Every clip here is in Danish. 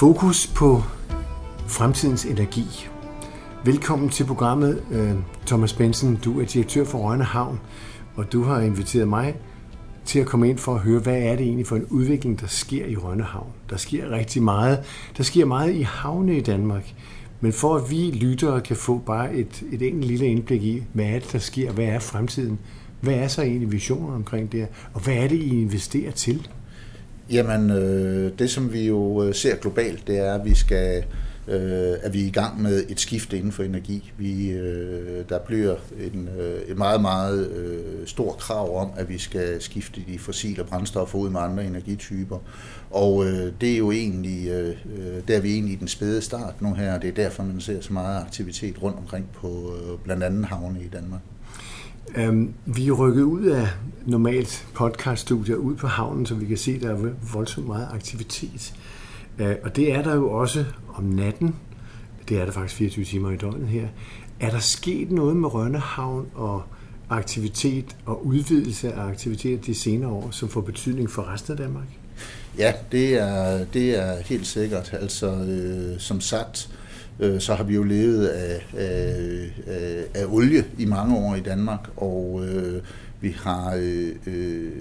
Fokus på fremtidens energi. Velkommen til programmet, øh, Thomas Benson. Du er direktør for Rønne Havn, og du har inviteret mig til at komme ind for at høre, hvad er det egentlig for en udvikling, der sker i Rønne Havn. Der sker rigtig meget. Der sker meget i havne i Danmark. Men for at vi lyttere kan få bare et, et enkelt lille indblik i, hvad er det, der sker, hvad er fremtiden, hvad er så egentlig visioner omkring det og hvad er det, I investerer til? Jamen, øh, det som vi jo øh, ser globalt, det er, at vi skal øh, er vi i gang med et skifte inden for energi. Vi, øh, der bliver en, øh, et meget, meget øh, stor krav om, at vi skal skifte de fossile brændstoffer ud med andre energityper. Og øh, det er jo egentlig, øh, øh der er vi egentlig i den spæde start nu her, og det er derfor, man ser så meget aktivitet rundt omkring på øh, blandt andet havne i Danmark. Um, vi er rykket ud af normalt podcaststudier ud på havnen, så vi kan se, at der er voldsomt meget aktivitet. Uh, og det er der jo også om natten. Det er der faktisk 24 timer i døgnet her. Er der sket noget med Rønnehavn og aktivitet og udvidelse af aktivitet de senere år, som får betydning for resten af Danmark? Ja, det er, det er helt sikkert. Altså, øh, som sagt, øh, så har vi jo levet af, af, af, af olie i mange år i Danmark, og øh, vi har øh, øh,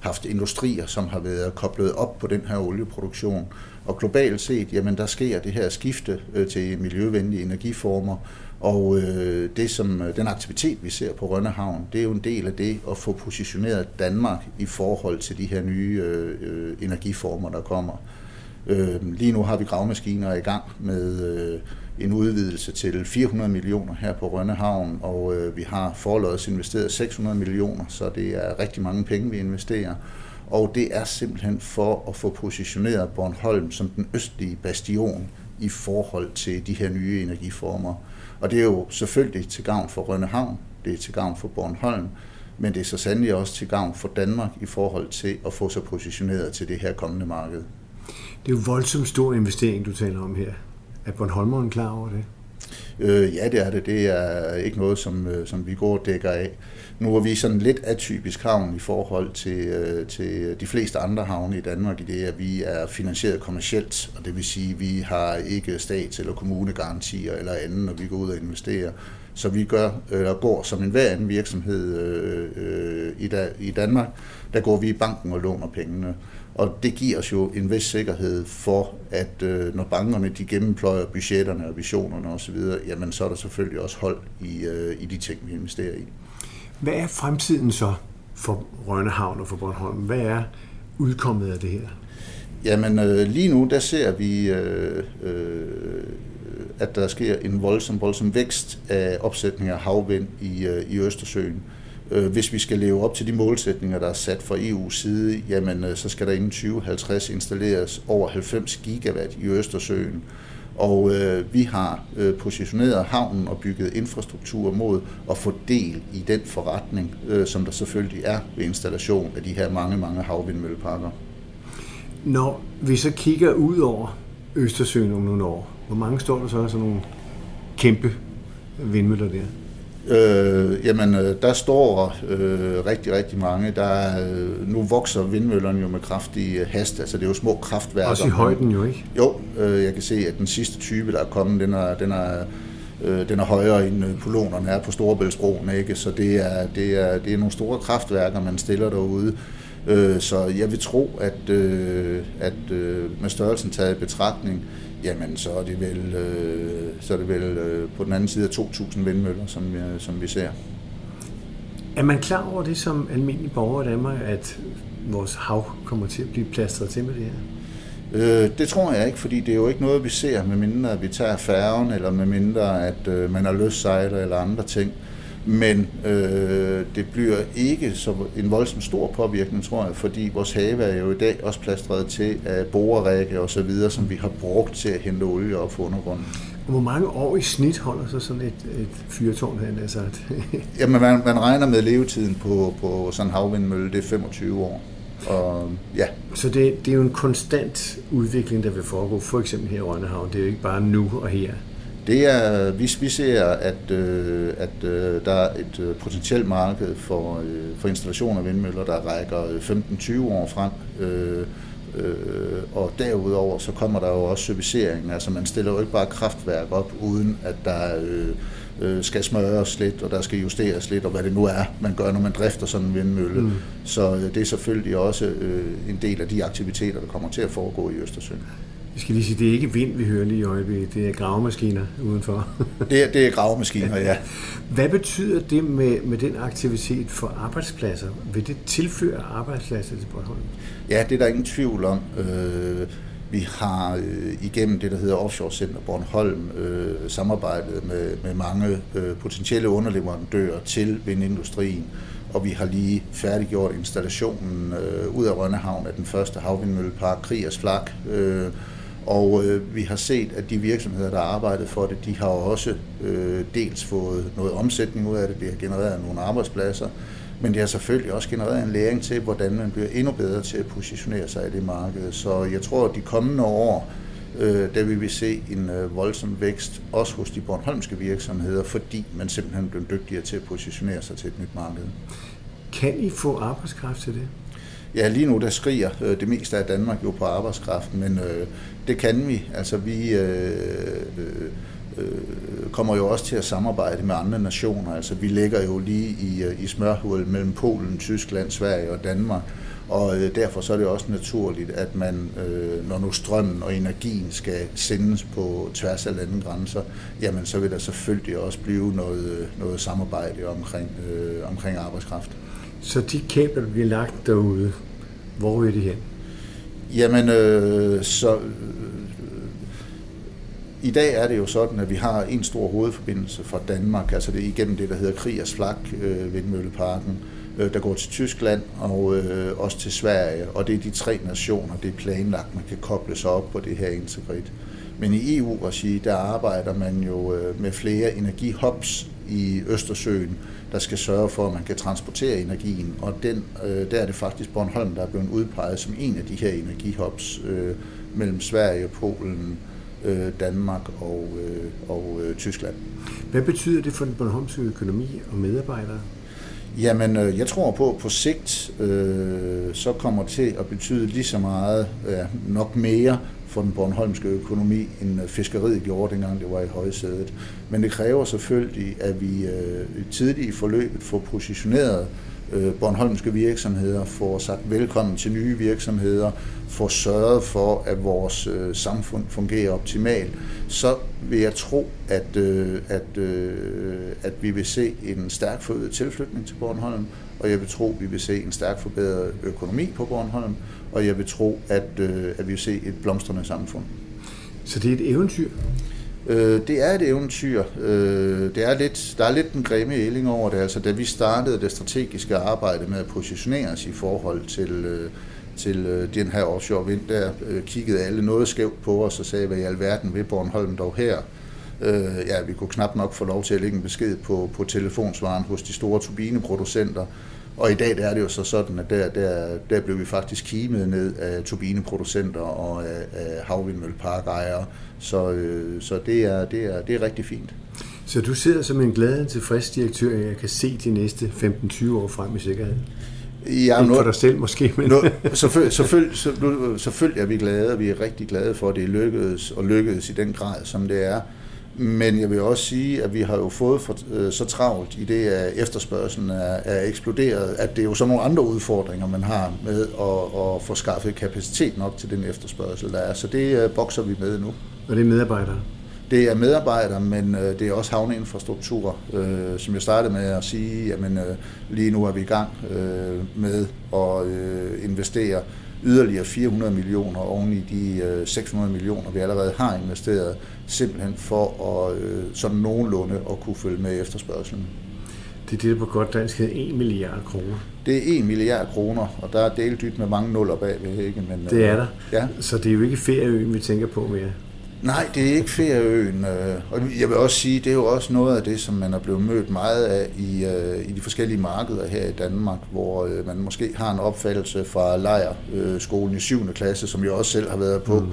haft industrier, som har været koblet op på den her olieproduktion. Og globalt set, jamen der sker det her skifte øh, til miljøvenlige energiformer, og øh, det som øh, den aktivitet, vi ser på Rønnehavn, det er jo en del af det at få positioneret Danmark i forhold til de her nye øh, øh energiformer, der kommer. Øh, lige nu har vi gravmaskiner i gang med øh, en udvidelse til 400 millioner her på Rønnehavn, og øh, vi har forløbet investeret 600 millioner, så det er rigtig mange penge, vi investerer. Og det er simpelthen for at få positioneret Bornholm som den østlige bastion i forhold til de her nye energiformer. Og det er jo selvfølgelig til gavn for Rønnehavn, det er til gavn for Bornholm, men det er så sandelig også til gavn for Danmark i forhold til at få sig positioneret til det her kommende marked. Det er jo voldsomt stor investering, du taler om her. Er Bornholmeren klar over det? Øh, ja, det er det. Det er ikke noget, som, øh, som vi går og dækker af. Nu er vi sådan lidt atypisk havn i forhold til, øh, til de fleste andre havne i Danmark, i det at vi er finansieret kommercielt, og det vil sige, at vi har ikke stats- eller kommunegarantier eller andet, når vi går ud og investerer. Så vi gør, øh, eller går som en hver anden virksomhed øh, øh, i, da, i Danmark, der går vi i banken og låner pengene. Og det giver os jo en vis sikkerhed for, at øh, når bankerne de gennempløjer budgetterne og visionerne osv., jamen så er der selvfølgelig også hold i, øh, i de ting, vi investerer i. Hvad er fremtiden så for Rønnehavn og for Bornholm? Hvad er udkommet af det her? Jamen øh, lige nu, der ser vi, øh, øh, at der sker en voldsom, voldsom vækst af opsætning af havvind i, øh, i Østersøen. Øh, Øh, hvis vi skal leve op til de målsætninger, der er sat fra EU's side, jamen øh, så skal der inden 2050 installeres over 90 gigawatt i Østersøen. Og øh, vi har øh, positioneret havnen og bygget infrastruktur mod at få del i den forretning, øh, som der selvfølgelig er ved installation af de her mange, mange havvindmølleparker. Når vi så kigger ud over Østersøen om nogle år, hvor mange står der så sådan nogle kæmpe vindmøller der? Øh, jamen, øh, der står øh, rigtig, rigtig mange. Der er, øh, nu vokser vindmøllerne jo med kraftig hast, altså det er jo små kraftværker. Også i højden jo, ikke? Jo, øh, jeg kan se, at den sidste type, der er kommet, den er, den er, øh, den er højere end øh, polonerne er på Storebæltsbroen, ikke? Så det er, det, er, det er nogle store kraftværker, man stiller derude. Øh, så jeg vil tro, at, øh, at øh, med størrelsen taget i betragtning, jamen så er det vel, øh, så er det vel øh, på den anden side af 2.000 vindmøller, som, øh, som vi ser. Er man klar over det som almindelig borger i Danmark, at vores hav kommer til at blive plastret til med det her? Øh, det tror jeg ikke, fordi det er jo ikke noget, vi ser, medmindre at vi tager færgen, eller medmindre at øh, man har løssejler eller andre ting. Men øh, det bliver ikke så en voldsomt stor påvirkning, tror jeg, fordi vores have er jo i dag også plastret til af borerække og så videre, som vi har brugt til at hente olie op fra undergrunden. Hvor mange år i snit holder så sådan et, et fyrtårn her, altså? Jamen, man, man regner med levetiden på, på sådan en havvindmølle, det er 25 år. Og, ja. Så det, det er jo en konstant udvikling, der vil foregå, for eksempel her i Rønnehavn. Det er jo ikke bare nu og her. Det er, hvis vi ser, at, øh, at øh, der er et øh, potentielt marked for, øh, for installation af vindmøller, der rækker 15-20 år frem, øh, Øh, og derudover så kommer der jo også servicering. Altså man stiller jo ikke bare kraftværk op, uden at der øh, øh, skal smøres lidt, og der skal justeres lidt, og hvad det nu er, man gør, når man drifter sådan en vindmølle. Mm. Så øh, det er selvfølgelig også øh, en del af de aktiviteter, der kommer til at foregå i Østersøen. Vi skal lige sige, det er ikke vind, vi hører lige i øjeblikket. Det er gravemaskiner udenfor. det, er, det er gravemaskiner, ja. Hvad betyder det med, med den aktivitet for arbejdspladser? Vil det tilføre arbejdspladser til Bornholm? Ja, det er der ingen tvivl om. Øh, vi har øh, igennem det, der hedder Offshore Center Bornholm, øh, samarbejdet med, med mange øh, potentielle underleverandører til vindindustrien, og vi har lige færdiggjort installationen øh, ud af Rønnehavn af den første havvindmøllepark, Kriers Flak, øh, og øh, vi har set, at de virksomheder, der har arbejdet for det, de har også øh, dels fået noget omsætning ud af det, det har genereret nogle arbejdspladser, men det har selvfølgelig også genereret en læring til, hvordan man bliver endnu bedre til at positionere sig i det marked. Så jeg tror, at de kommende år, øh, der vil vi se en øh, voldsom vækst, også hos de bornholmske virksomheder, fordi man simpelthen bliver dygtigere til at positionere sig til et nyt marked. Kan I få arbejdskraft til det? Ja, lige nu der skriger øh, det meste af Danmark jo på arbejdskraft, men øh, det kan vi. Altså vi øh, øh, øh, kommer jo også til at samarbejde med andre nationer. Altså vi ligger jo lige i, øh, i smørhul mellem Polen, Tyskland, Sverige og Danmark. Og øh, derfor så er det også naturligt, at man, øh, når nu strømmen og energien skal sendes på tværs af landegrænser, jamen så vil der selvfølgelig også blive noget, øh, noget samarbejde omkring, øh, omkring arbejdskraft. Så de kabler, vi lagt derude, hvor vil de hen? Jamen, øh, så øh, i dag er det jo sådan, at vi har en stor hovedforbindelse fra Danmark, altså det er igennem det, der hedder Kriers Flak, øh, vindmølleparken, øh, der går til Tyskland og øh, også til Sverige, og det er de tre nationer, det er planlagt, man kan koble sig op på det her integrit. Men i EU-regi, der arbejder man jo øh, med flere energihubs i Østersøen, der skal sørge for, at man kan transportere energien, og den, øh, der er det faktisk Bornholm, der er blevet udpeget som en af de her energihubs øh, mellem Sverige, Polen, øh, Danmark og, øh, og øh, Tyskland. Hvad betyder det for den bornholmske økonomi og medarbejdere? Jamen, øh, jeg tror på, at på sigt, øh, så kommer det til at betyde lige så meget, ja, nok mere for den bornholmske økonomi, end øh, fiskeriet gjorde, dengang det var i højsædet. Men det kræver selvfølgelig, at vi øh, tidligt i forløbet får positioneret øh, Bornholmske virksomheder, får sagt velkommen til nye virksomheder, får sørget for, at vores øh, samfund fungerer optimalt, så vil jeg tro, at, øh, at, øh, at vi vil se en stærk forøget tilflytning til Bornholm, og jeg vil tro, at vi vil se en stærk forbedret økonomi på Bornholm, og jeg vil tro, at, øh, at vi vil se et blomstrende samfund. Så det er et eventyr? Øh, det er et eventyr. Øh, det er lidt, der er lidt en grimme ælling over det. Altså, da vi startede det strategiske arbejde med at positionere os i forhold til, øh, til øh, den her offshore vind, der øh, kiggede alle noget skævt på os og sagde, hvad i alverden vil Bornholm dog her? Øh, ja, vi kunne knap nok få lov til at lægge en besked på, på telefonsvaren hos de store turbineproducenter. Og i dag der er det jo så sådan, at der, der, der blev vi faktisk kimet ned af turbineproducenter og af, af havvindmølleparkejere. Så, øh, så det, er, det, er, det er rigtig fint. Så du sidder som en glad tilfreds direktør, jeg kan se de næste 15-20 år frem i sikkerhed? Ja, Ikke for dig selv måske, men... No, selvfølgelig, selvfølgelig, selvfølgelig er vi glade, og vi er rigtig glade for, at det er lykkedes, og lykkedes i den grad, som det er. Men jeg vil også sige, at vi har jo fået for, øh, så travlt i det, at efterspørgselen er, er eksploderet, at det er jo så nogle andre udfordringer, man har med at, at få skaffet kapacitet nok til den efterspørgsel, der er. Så det øh, bokser vi med nu. Og det er medarbejdere? Det er medarbejdere, men øh, det er også havneinfrastruktur. Øh, som jeg startede med at sige, jamen øh, lige nu er vi i gang øh, med at øh, investere yderligere 400 millioner oven i de 600 øh, millioner, vi allerede har investeret, simpelthen for at øh, sådan nogenlunde at kunne følge med efterspørgselen. Det er det, der på godt dansk hedder 1 milliard kroner. Det er 1 milliard kroner, og der er delt med mange nuller bagved, ikke? Men, det er øh, der. Ja. Så det er jo ikke ferieøen, vi tænker på mere. Nej, det er ikke ferieøen. Øh, og jeg vil også sige, det er jo også noget af det, som man er blevet mødt meget af i, øh, i de forskellige markeder her i Danmark, hvor øh, man måske har en opfattelse fra lejerskolen i 7. klasse, som jeg også selv har været på, mm.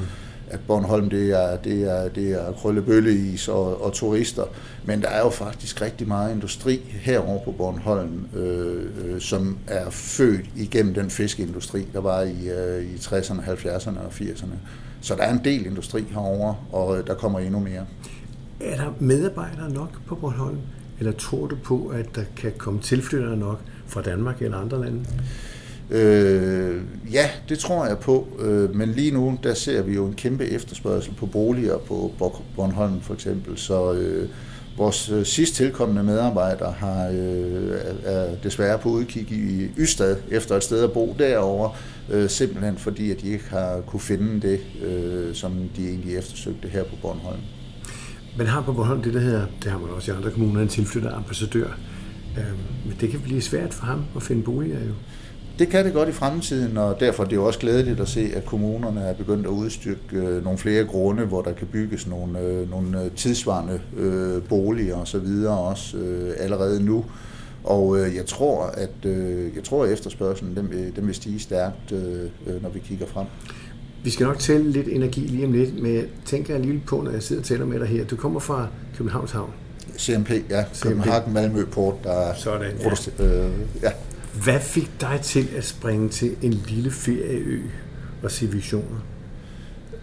at Bornholm det er, det er, det er krøllebølleis og, og turister, men der er jo faktisk rigtig meget industri herover på Bornholm, øh, øh, som er født igennem den fiskeindustri, der var i, øh, i 60'erne, 70'erne og 80'erne. Så der er en del industri herover, og der kommer endnu mere. Er der medarbejdere nok på Bornholm, eller tror du på, at der kan komme tilflyttere nok fra Danmark eller andre lande? Øh, ja, det tror jeg på, øh, men lige nu der ser vi jo en kæmpe efterspørgsel på boliger på Bornholm for eksempel, så øh, vores øh, sidst tilkommende medarbejdere har, øh, er desværre på udkig i Ystad efter et sted at bo derovre, øh, simpelthen fordi at de ikke har kunne finde det, øh, som de egentlig eftersøgte her på Bornholm. Man har på Bornholm det, der hedder, det har man også i andre kommuner, en tilflyttet ambassadør. Øh, men det kan blive svært for ham at finde boliger jo. Det kan det godt i fremtiden, og derfor er det jo også glædeligt at se, at kommunerne er begyndt at udstykke øh, nogle flere grunde, hvor der kan bygges nogle, øh, nogle tidsvarende øh, boliger og så videre også øh, allerede nu. Og øh, jeg tror, at øh, jeg tror, at efterspørgselen den vil, den vil stige stærkt, øh, når vi kigger frem. Vi skal nok tælle lidt energi lige om lidt, men jeg tænker alligevel på, når jeg sidder og tæller med dig her. Du kommer fra Københavns Havn. CMP, ja. København Malmø Port, der Sådan, ja. Øh, ja. Hvad fik dig til at springe til en lille ferieø og se visioner?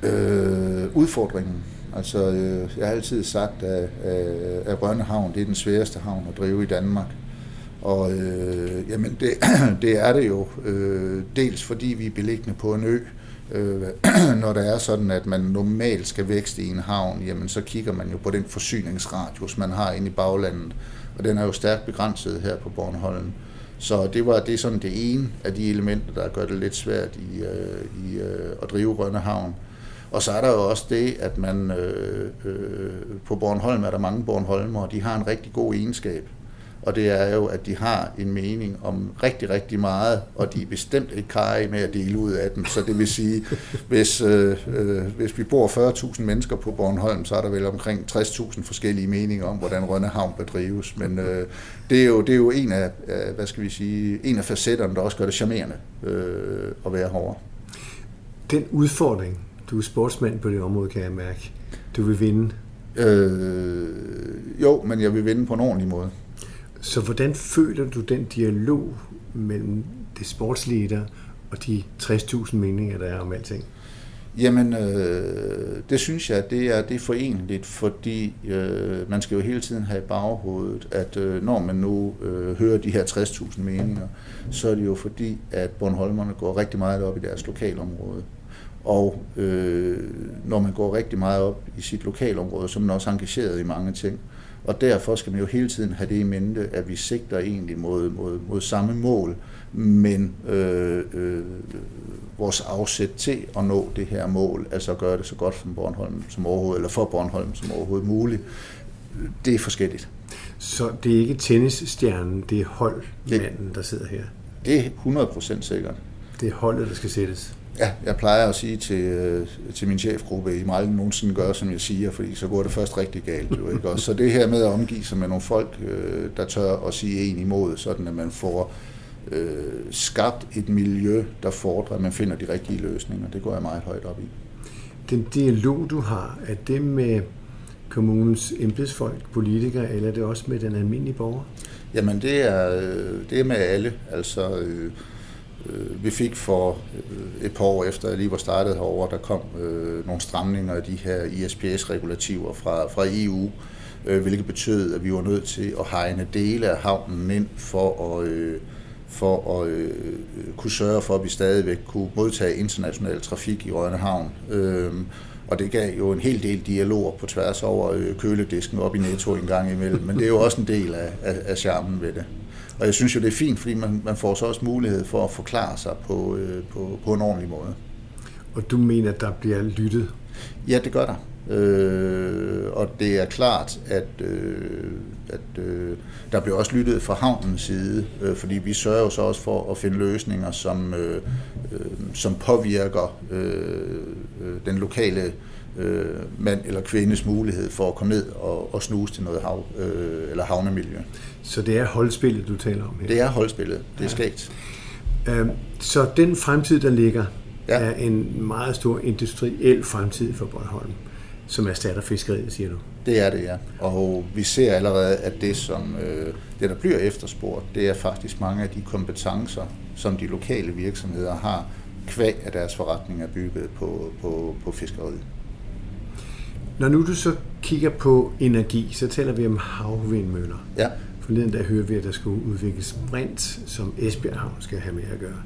Øh, udfordringen. Altså, øh, jeg har altid sagt, at, øh, at Rønnehavn det er den sværeste havn at drive i Danmark. Og øh, jamen det, det er det jo øh, dels fordi vi er beliggende på en ø, øh, når det er sådan, at man normalt skal vækste i en havn, jamen så kigger man jo på den forsyningsradius, man har inde i baglandet, og den er jo stærkt begrænset her på Bornholm. Så det var det er sådan det ene af de elementer, der gør det lidt svært i, øh, i øh, at drive Rønnehavn. Og så er der jo også det, at man øh, øh, på Bornholm er der mange Bornholmer, og de har en rigtig god egenskab og det er jo, at de har en mening om rigtig, rigtig meget, og de er bestemt ikke kaj med at dele ud af den. Så det vil sige, hvis, øh, øh hvis vi bor 40.000 mennesker på Bornholm, så er der vel omkring 60.000 forskellige meninger om, hvordan Rønne Havn bedrives. Men øh, det, er jo, det er jo en af, hvad skal vi sige, en af facetterne, der også gør det charmerende øh, at være herovre. Den udfordring, du er sportsmand på det område, kan jeg mærke, du vil vinde. Øh, jo, men jeg vil vinde på en ordentlig måde. Så hvordan føler du den dialog mellem det sportslige der og de 60.000 meninger, der er om alting? Jamen, øh, det synes jeg, det er, det er forenligt, fordi øh, man skal jo hele tiden have i baghovedet, at øh, når man nu øh, hører de her 60.000 meninger, så er det jo fordi, at Bornholmerne går rigtig meget op i deres lokalområde. Og øh, når man går rigtig meget op i sit lokalområde, så er man også engageret i mange ting. Og derfor skal man jo hele tiden have det i mente, at vi sigter egentlig mod, mod, mod samme mål, men øh, øh, vores afsæt til at nå det her mål, altså at gøre det så godt som Bornholm som overhovedet, eller for Bornholm som overhovedet muligt, det er forskelligt. Så det er ikke tennisstjernen, det er holdmanden, der sidder her? Det er 100% sikkert. Det er holdet, der skal sættes? Ja, jeg plejer at sige til, øh, til min chefgruppe, I må aldrig nogensinde gøre, som jeg siger, fordi så går det først rigtig galt. Jo, ikke? så det her med at omgive sig med nogle folk, øh, der tør at sige en imod, sådan at man får øh, skabt et miljø, der fordrer, at man finder de rigtige løsninger. Det går jeg meget højt op i. Den dialog, du har, er det med kommunens embedsfolk, politikere, eller er det også med den almindelige borger? Jamen, det er, øh, det er med alle. Altså, øh, Øh, vi fik for øh, et par år efter, jeg lige var startet herover, der kom øh, nogle stramninger af de her ISPS-regulativer fra, fra EU, øh, hvilket betød, at vi var nødt til at hegne dele af havnen ind for at, øh, for at øh, kunne sørge for, at vi stadigvæk kunne modtage international trafik i Rønne Havn. Øh, og det gav jo en hel del dialoger på tværs over øh, køledisken op i Netto en gang imellem, men det er jo også en del af, af, af charmen ved det. Og jeg synes jo, det er fint, fordi man, man får så også mulighed for at forklare sig på, øh, på, på en ordentlig måde. Og du mener, at der bliver lyttet? Ja, det gør der. Øh, og det er klart, at, øh, at øh, der bliver også lyttet fra havnens side, øh, fordi vi sørger jo så også for at finde løsninger, som, øh, øh, som påvirker øh, øh den lokale øh, mand eller kvindes mulighed for at komme ned og, og snuse til noget hav, øh, eller havnemiljø. Så det er holdspillet, du taler om her? Det er holdspillet. Det er ja. skægt. Øhm, så den fremtid, der ligger, ja. er en meget stor industriel fremtid for Bornholm, som erstatter fiskeriet, siger du? Det er det, ja. Og vi ser allerede, at det, som øh, det, der bliver efterspurgt, det er faktisk mange af de kompetencer, som de lokale virksomheder har, kvæg af deres forretning er bygget på, på, på fiskeriet. Når nu du så kigger på energi, så taler vi om havvindmøller. Ja. Forleden der hører vi, at der skulle udvikles brint, som Esbjerg Havn skal have med at gøre.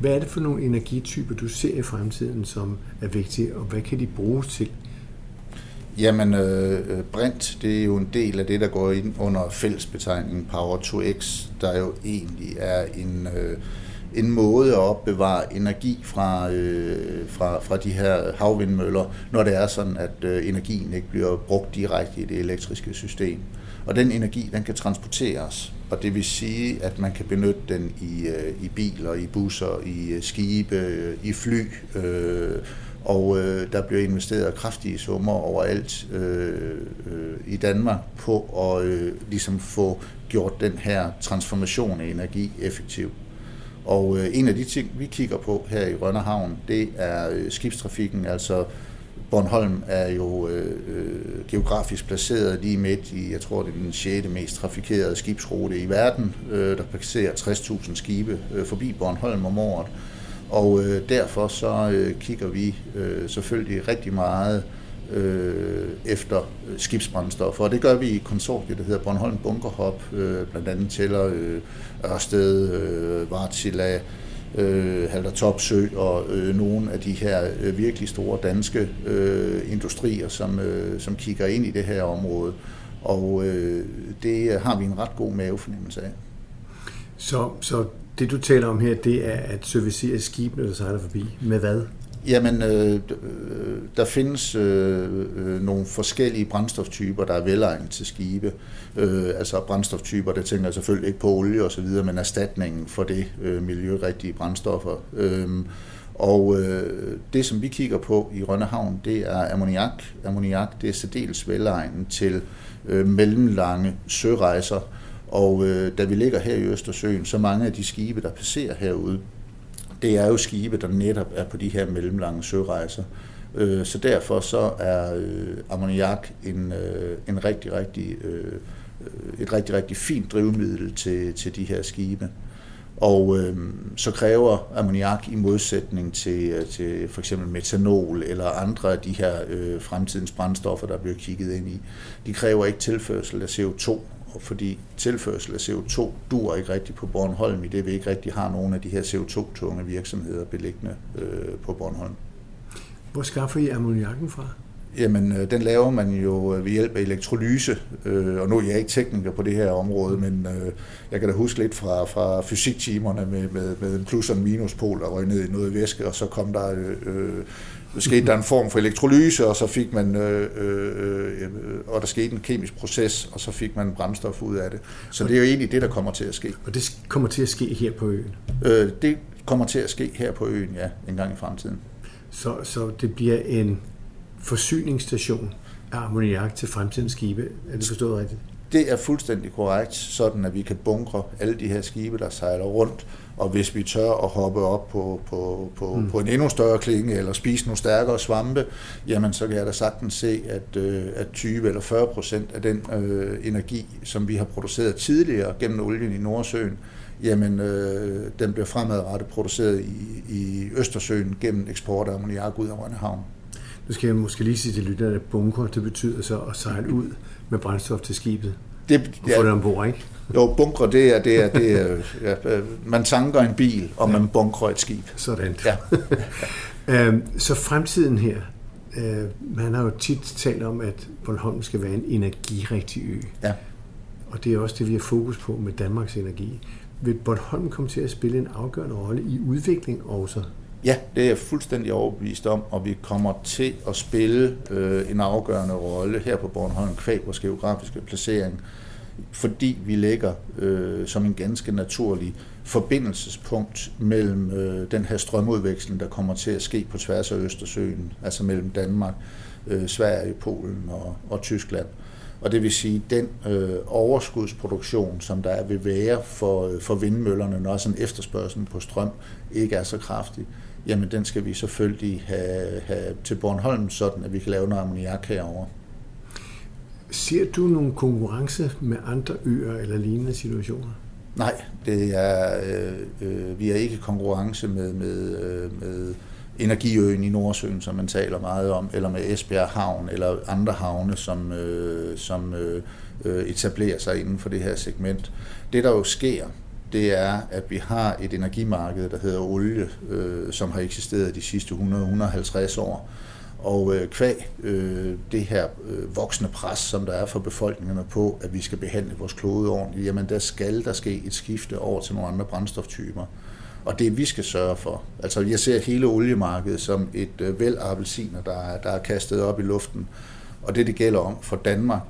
Hvad er det for nogle energityper, du ser i fremtiden, som er vigtige, og hvad kan de bruges til? Jamen, øh, brint, det er jo en del af det, der går ind under fællesbetegningen Power to X, der jo egentlig er en, øh, en måde at opbevare energi fra, øh, fra, fra de her havvindmøller, når det er sådan, at øh, energien ikke bliver brugt direkte i det elektriske system. Og den energi, den kan transporteres, og det vil sige, at man kan benytte den i, øh, i biler, i busser, i øh, skibe, øh, i fly, øh, og øh, der bliver investeret kraftige summer overalt øh, øh, i Danmark på at øh, ligesom få gjort den her transformation af energi effektiv. Og øh, en af de ting, vi kigger på her i Rønnehavn, det er øh, skibstrafikken, altså Bornholm er jo øh, øh, geografisk placeret lige midt i, jeg tror det er den 6. mest trafikerede skibsrute i verden. Øh, der passerer 60.000 skibe øh, forbi Bornholm om året. Og øh, derfor så øh, kigger vi øh, selvfølgelig rigtig meget øh, Øh, efter skibsbrændstoffer. Og det gør vi i konsortiet, der hedder Bornholm Bunkerhop, øh, blandt andet tæller øh, Ørsted, øh, Vartila, øh, Halder Topsø og øh, nogle af de her øh, virkelig store danske øh, industrier, som, øh, som kigger ind i det her område. Og øh, det har vi en ret god mavefornemmelse af. Så, så det du taler om her, det er at servicere skibene, der sejler forbi. Med hvad? Jamen, øh, øh, der findes øh, øh, nogle forskellige brændstoftyper, der er velegnet til skibe. Øh, altså brændstoftyper, der tænker jeg selvfølgelig ikke på olie og så videre, men erstatningen for det øh, miljørigtige brændstoffer. Øh, og øh, det, som vi kigger på i Rønnehavn, det er ammoniak. Ammoniak, det er særdeles velegnet til øh, mellemlange sørejser. Og øh, da vi ligger her i Østersøen, så mange af de skibe, der passerer herude, det er jo skibe, der netop er på de her mellemlange sørejser. Øh, så derfor så er øh, ammoniak en, øh, en rigtig, rigtig, øh, et rigtig, rigtig fint drivmiddel til, til de her skibe. Og øh, så kræver ammoniak i modsætning til, øh, til for eksempel metanol eller andre af de her øh, fremtidens brændstoffer, der bliver kigget ind i, de kræver ikke tilførsel af CO2 fordi tilførsel af CO2 dur ikke rigtigt på Bornholm, i det vi ikke rigtig har nogen af de her CO2-tunge virksomheder beliggende øh, på Bornholm. Hvor skaffer I ammoniakken fra? Jamen, øh, den laver man jo øh, ved hjælp af elektrolyse, øh, og nu er jeg ikke tekniker på det her område, men jeg kan da huske lidt fra, fra fysiktimerne med, med, med en plus- og en minuspol, der røg ned i noget væske, og så kom der øh, skete der en form for elektrolyse, og så fik man, øh, øh, øh, og der skete en kemisk proces, og så fik man brændstof ud af det. Så det er jo egentlig det, der kommer til at ske. Og det kommer til at ske her på øen? Øh, det kommer til at ske her på øen, ja, en gang i fremtiden. Så, så det bliver en forsyningsstation af ammoniak til fremtidens skibe. Er det forstået rigtigt? Det er fuldstændig korrekt, sådan at vi kan bunkre alle de her skibe, der sejler rundt, og hvis vi tør at hoppe op på, på, på, mm. på en endnu større klinge, eller spise nogle stærkere svampe, jamen så kan jeg da sagtens se, at, øh, at 20 eller 40 procent af den øh, energi, som vi har produceret tidligere gennem olien i Nordsøen, jamen øh, den bliver fremadrettet produceret i, i Østersøen gennem eksport af ammoniak ud af Rønnehavn. Nu skal jeg måske lige sige til lytterne, at bunker, det betyder så at sejle ud med brændstof til skibet. Det, og få det ombord, ikke? Jo, bunkre, det er, det er, det er ja, man tanker en bil, og ja. man bunkrer et skib. Sådan. Ja. øhm, så fremtiden her, øh, man har jo tit talt om, at Bornholm skal være en energirigtig ø. Ja. Og det er også det, vi har fokus på med Danmarks Energi. Vil Bornholm komme til at spille en afgørende rolle i udvikling også? Ja, det er jeg fuldstændig overbevist om, og vi kommer til at spille øh, en afgørende rolle her på Bornholm, kvæg vores geografiske placering, fordi vi ligger øh, som en ganske naturlig forbindelsespunkt mellem øh, den her strømudveksling, der kommer til at ske på tværs af Østersøen, altså mellem Danmark, øh, Sverige, Polen og, og Tyskland. Og det vil sige, at den øh, overskudsproduktion, som der vil være for, øh, for vindmøllerne, når sådan efterspørgselen på strøm ikke er så kraftig, jamen den skal vi selvfølgelig have, have til Bornholm, sådan at vi kan lave noget ammoniak herovre. Ser du nogle konkurrence med andre øer eller lignende situationer? Nej, det er, øh, øh, vi er ikke konkurrence med, med, øh, med Energiøen i Nordsøen, som man taler meget om, eller med Esbjerg Havn, eller andre havne, som, øh, som øh, øh etablerer sig inden for det her segment. Det, der jo sker, det er, at vi har et energimarked, der hedder olie, øh, som har eksisteret de sidste 100-150 år. Og øh, kvæg øh, det her øh, voksende pres, som der er for befolkningerne på, at vi skal behandle vores klode ordentligt, jamen der skal der ske et skifte over til nogle andre brændstoftyper. Og det vi skal sørge for. Altså jeg ser hele oliemarkedet som et øh, væld appelsiner, der der er kastet op i luften. Og det det gælder om for Danmark,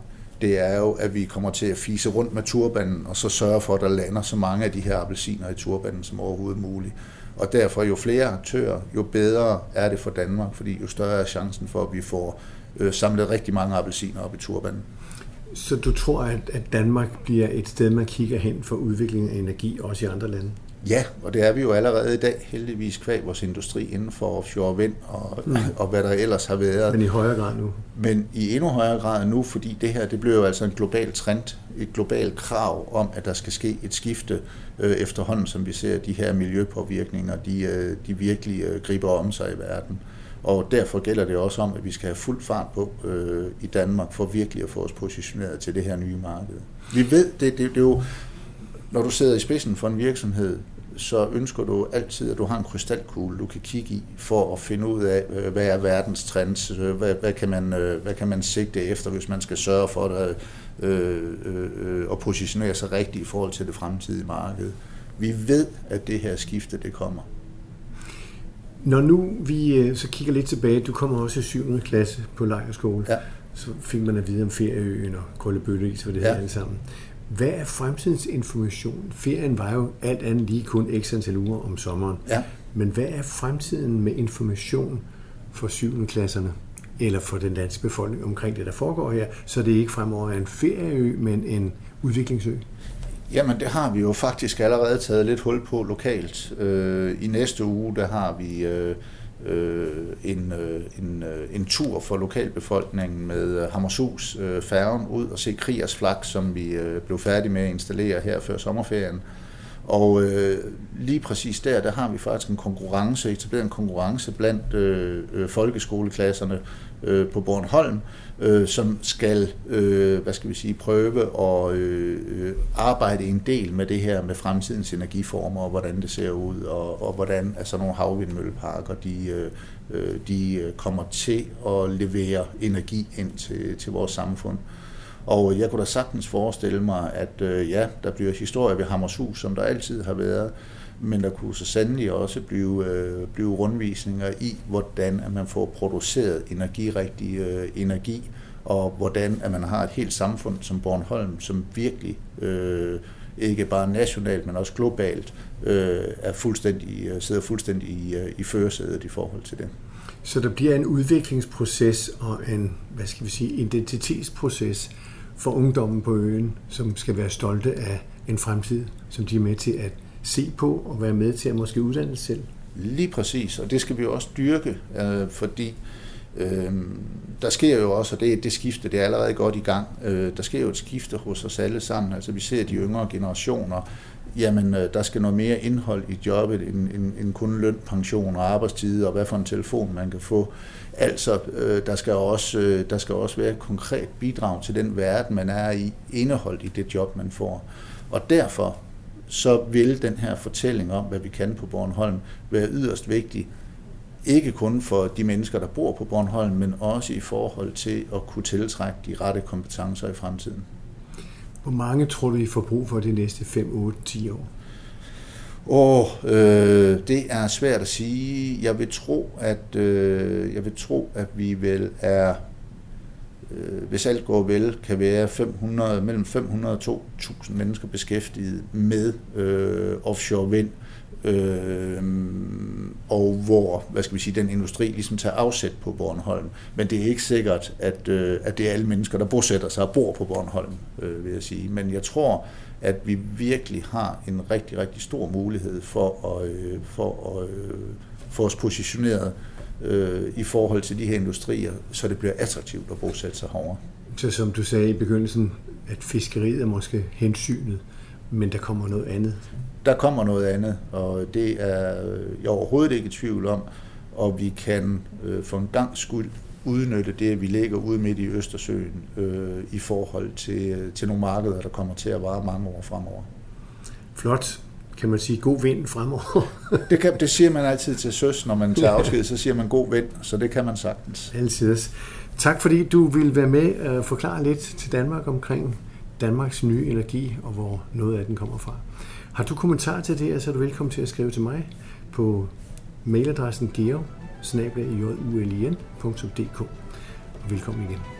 det er jo, at vi kommer til at fise rundt med turbanen, og så sørge for, at der lander så mange af de her appelsiner i turbanen som overhovedet muligt. Og derfor jo flere aktører, jo bedre er det for Danmark, fordi jo større er chancen for, at vi får øh, samlet rigtig mange appelsiner op i turbanen. Så du tror, at, at Danmark bliver et sted, man kigger hen for udvikling af energi, også i andre lande? Ja, og det er vi jo allerede i dag, heldigvis kvæg vores industri inden for offshore vind og, mm. og hvad der ellers har været. Men i højere grad nu? Men i endnu højere grad nu, fordi det her det bliver jo altså en global trend, et globalt krav om, at der skal ske et skifte øh, efterhånden, som vi ser de her miljøpåvirkninger, de, øh, de virkelig øh, griber om sig i verden. Og derfor gælder det også om, at vi skal have fuld fart på øh, i Danmark for virkelig at få os positioneret til det her nye marked. Vi ved, det, det, det er jo, når du sidder i spidsen for en virksomhed, så ønsker du altid, at du har en krystalkugle, du kan kigge i, for at finde ud af, øh, hvad er verdens trends, øh, hvad, hvad, kan, man, øh, hvad kan man sigte efter, hvis man skal sørge for det, øh, øh, og positionere sig rigtigt i forhold til det fremtidige marked. Vi ved, at det her skifte, det kommer. Når nu vi så kigger lidt tilbage, du kommer også i 7. klasse på lejerskole, ja. så fik man at vide om ferieøen og Koldebøtteis og det her ja. alle sammen. Hvad er fremtidens information? Ferien var jo alt andet lige kun x antal uger om sommeren. Ja. Men hvad er fremtiden med information for 7. klasserne? eller for den danske befolkning omkring det, der foregår her, så det er ikke fremover en ferieø, men en udviklingsø? Jamen, det har vi jo faktisk allerede taget lidt hul på lokalt. Øh, I næste uge, der har vi øh, øh, en, øh, en, øh, en tur for lokalbefolkningen med øh, Hammershus øh, færgen ud og se Kriers flak, som vi øh, blev færdige med at installere her før sommerferien. Og øh, lige præcis der, der har vi faktisk en konkurrence, etableret en konkurrence blandt øh, øh, folkeskoleklasserne øh, på Bornholm, øh, som skal, øh, hvad skal vi sige, prøve at øh, øh arbejde en del med det her med fremtidens energiformer og hvordan det ser ud, og, og hvordan altså nogle havvindmølleparker, de, øh, øh de øh, kommer til at levere energi ind til, til vores samfund. Og jeg kunne da sagtens forestille mig, at øh, ja, der bliver historie ved Hammershus, som der altid har været, men der kunne så sandelig også blive, øh, blive rundvisninger i, hvordan at man får produceret energirigtig øh, energi, og hvordan at man har et helt samfund som Bornholm, som virkelig øh, ikke bare nationalt, men også globalt, øh, er fuldstændig, øh, sidder fuldstændig i, øh, i førersædet i forhold til det. Så der bliver en udviklingsproces og en, hvad skal vi sige, identitetsproces for ungdommen på øen, som skal være stolte af en fremtid, som de er med til at se på og være med til at måske uddanne sig selv. Lige præcis, og det skal vi også dyrke, øh, fordi øh, der sker jo også, og det, det skifte, det er allerede godt i gang, øh, der sker jo et skifte hos os alle sammen. Altså vi ser de yngre generationer, jamen øh, der skal noget mere indhold i jobbet end, end, end kun løn, pension og arbejdstid og hvad for en telefon man kan få. Altså, øh, der, skal også, øh, der skal også være et konkret bidrag til den verden, man er i, indeholdt i det job, man får. Og derfor så vil den her fortælling om, hvad vi kan på Bornholm, være yderst vigtig. Ikke kun for de mennesker, der bor på Bornholm, men også i forhold til at kunne tiltrække de rette kompetencer i fremtiden. Hvor mange tror du, I får brug for de næste 5, 8, 10 år? Og øh, det er svært at sige. Jeg vil tro, at øh, jeg vil tro, at vi vel er, øh, hvis alt går vel, kan være 500, mellem 500 og 2.000 mennesker beskæftiget med øh, offshore vind. Øh, og hvor, hvad skal vi sige, den industri ligesom tager afsæt på Bornholm. Men det er ikke sikkert, at, øh, at det er alle mennesker, der bosætter sig og bor på Bornholm, øh, vil jeg sige. Men jeg tror, at vi virkelig har en rigtig, rigtig stor mulighed for at, øh, for at, øh, få os positioneret øh, i forhold til de her industrier, så det bliver attraktivt at bosætte sig herovre. Så som du sagde i begyndelsen, at fiskeriet er måske hensynet, men der kommer noget andet. Der kommer noget andet, og det er jeg overhovedet ikke i tvivl om, og vi kan øh, for en gang skyld udnytte det, at vi ligger ude midt i Østersøen øh, i forhold til, til nogle markeder, der kommer til at vare mange år fremover. Flot. Kan man sige god vind fremover? det, kan, det siger man altid til søs, når man tager afsked, så siger man god vind, så det kan man sagtens. Altid. Tak fordi du vil være med og forklare lidt til Danmark omkring Danmarks nye energi og hvor noget af den kommer fra. Har du kommentar til det, så er du velkommen til at skrive til mig på mailadressen geo snabelagjulien.dk. Og velkommen igen.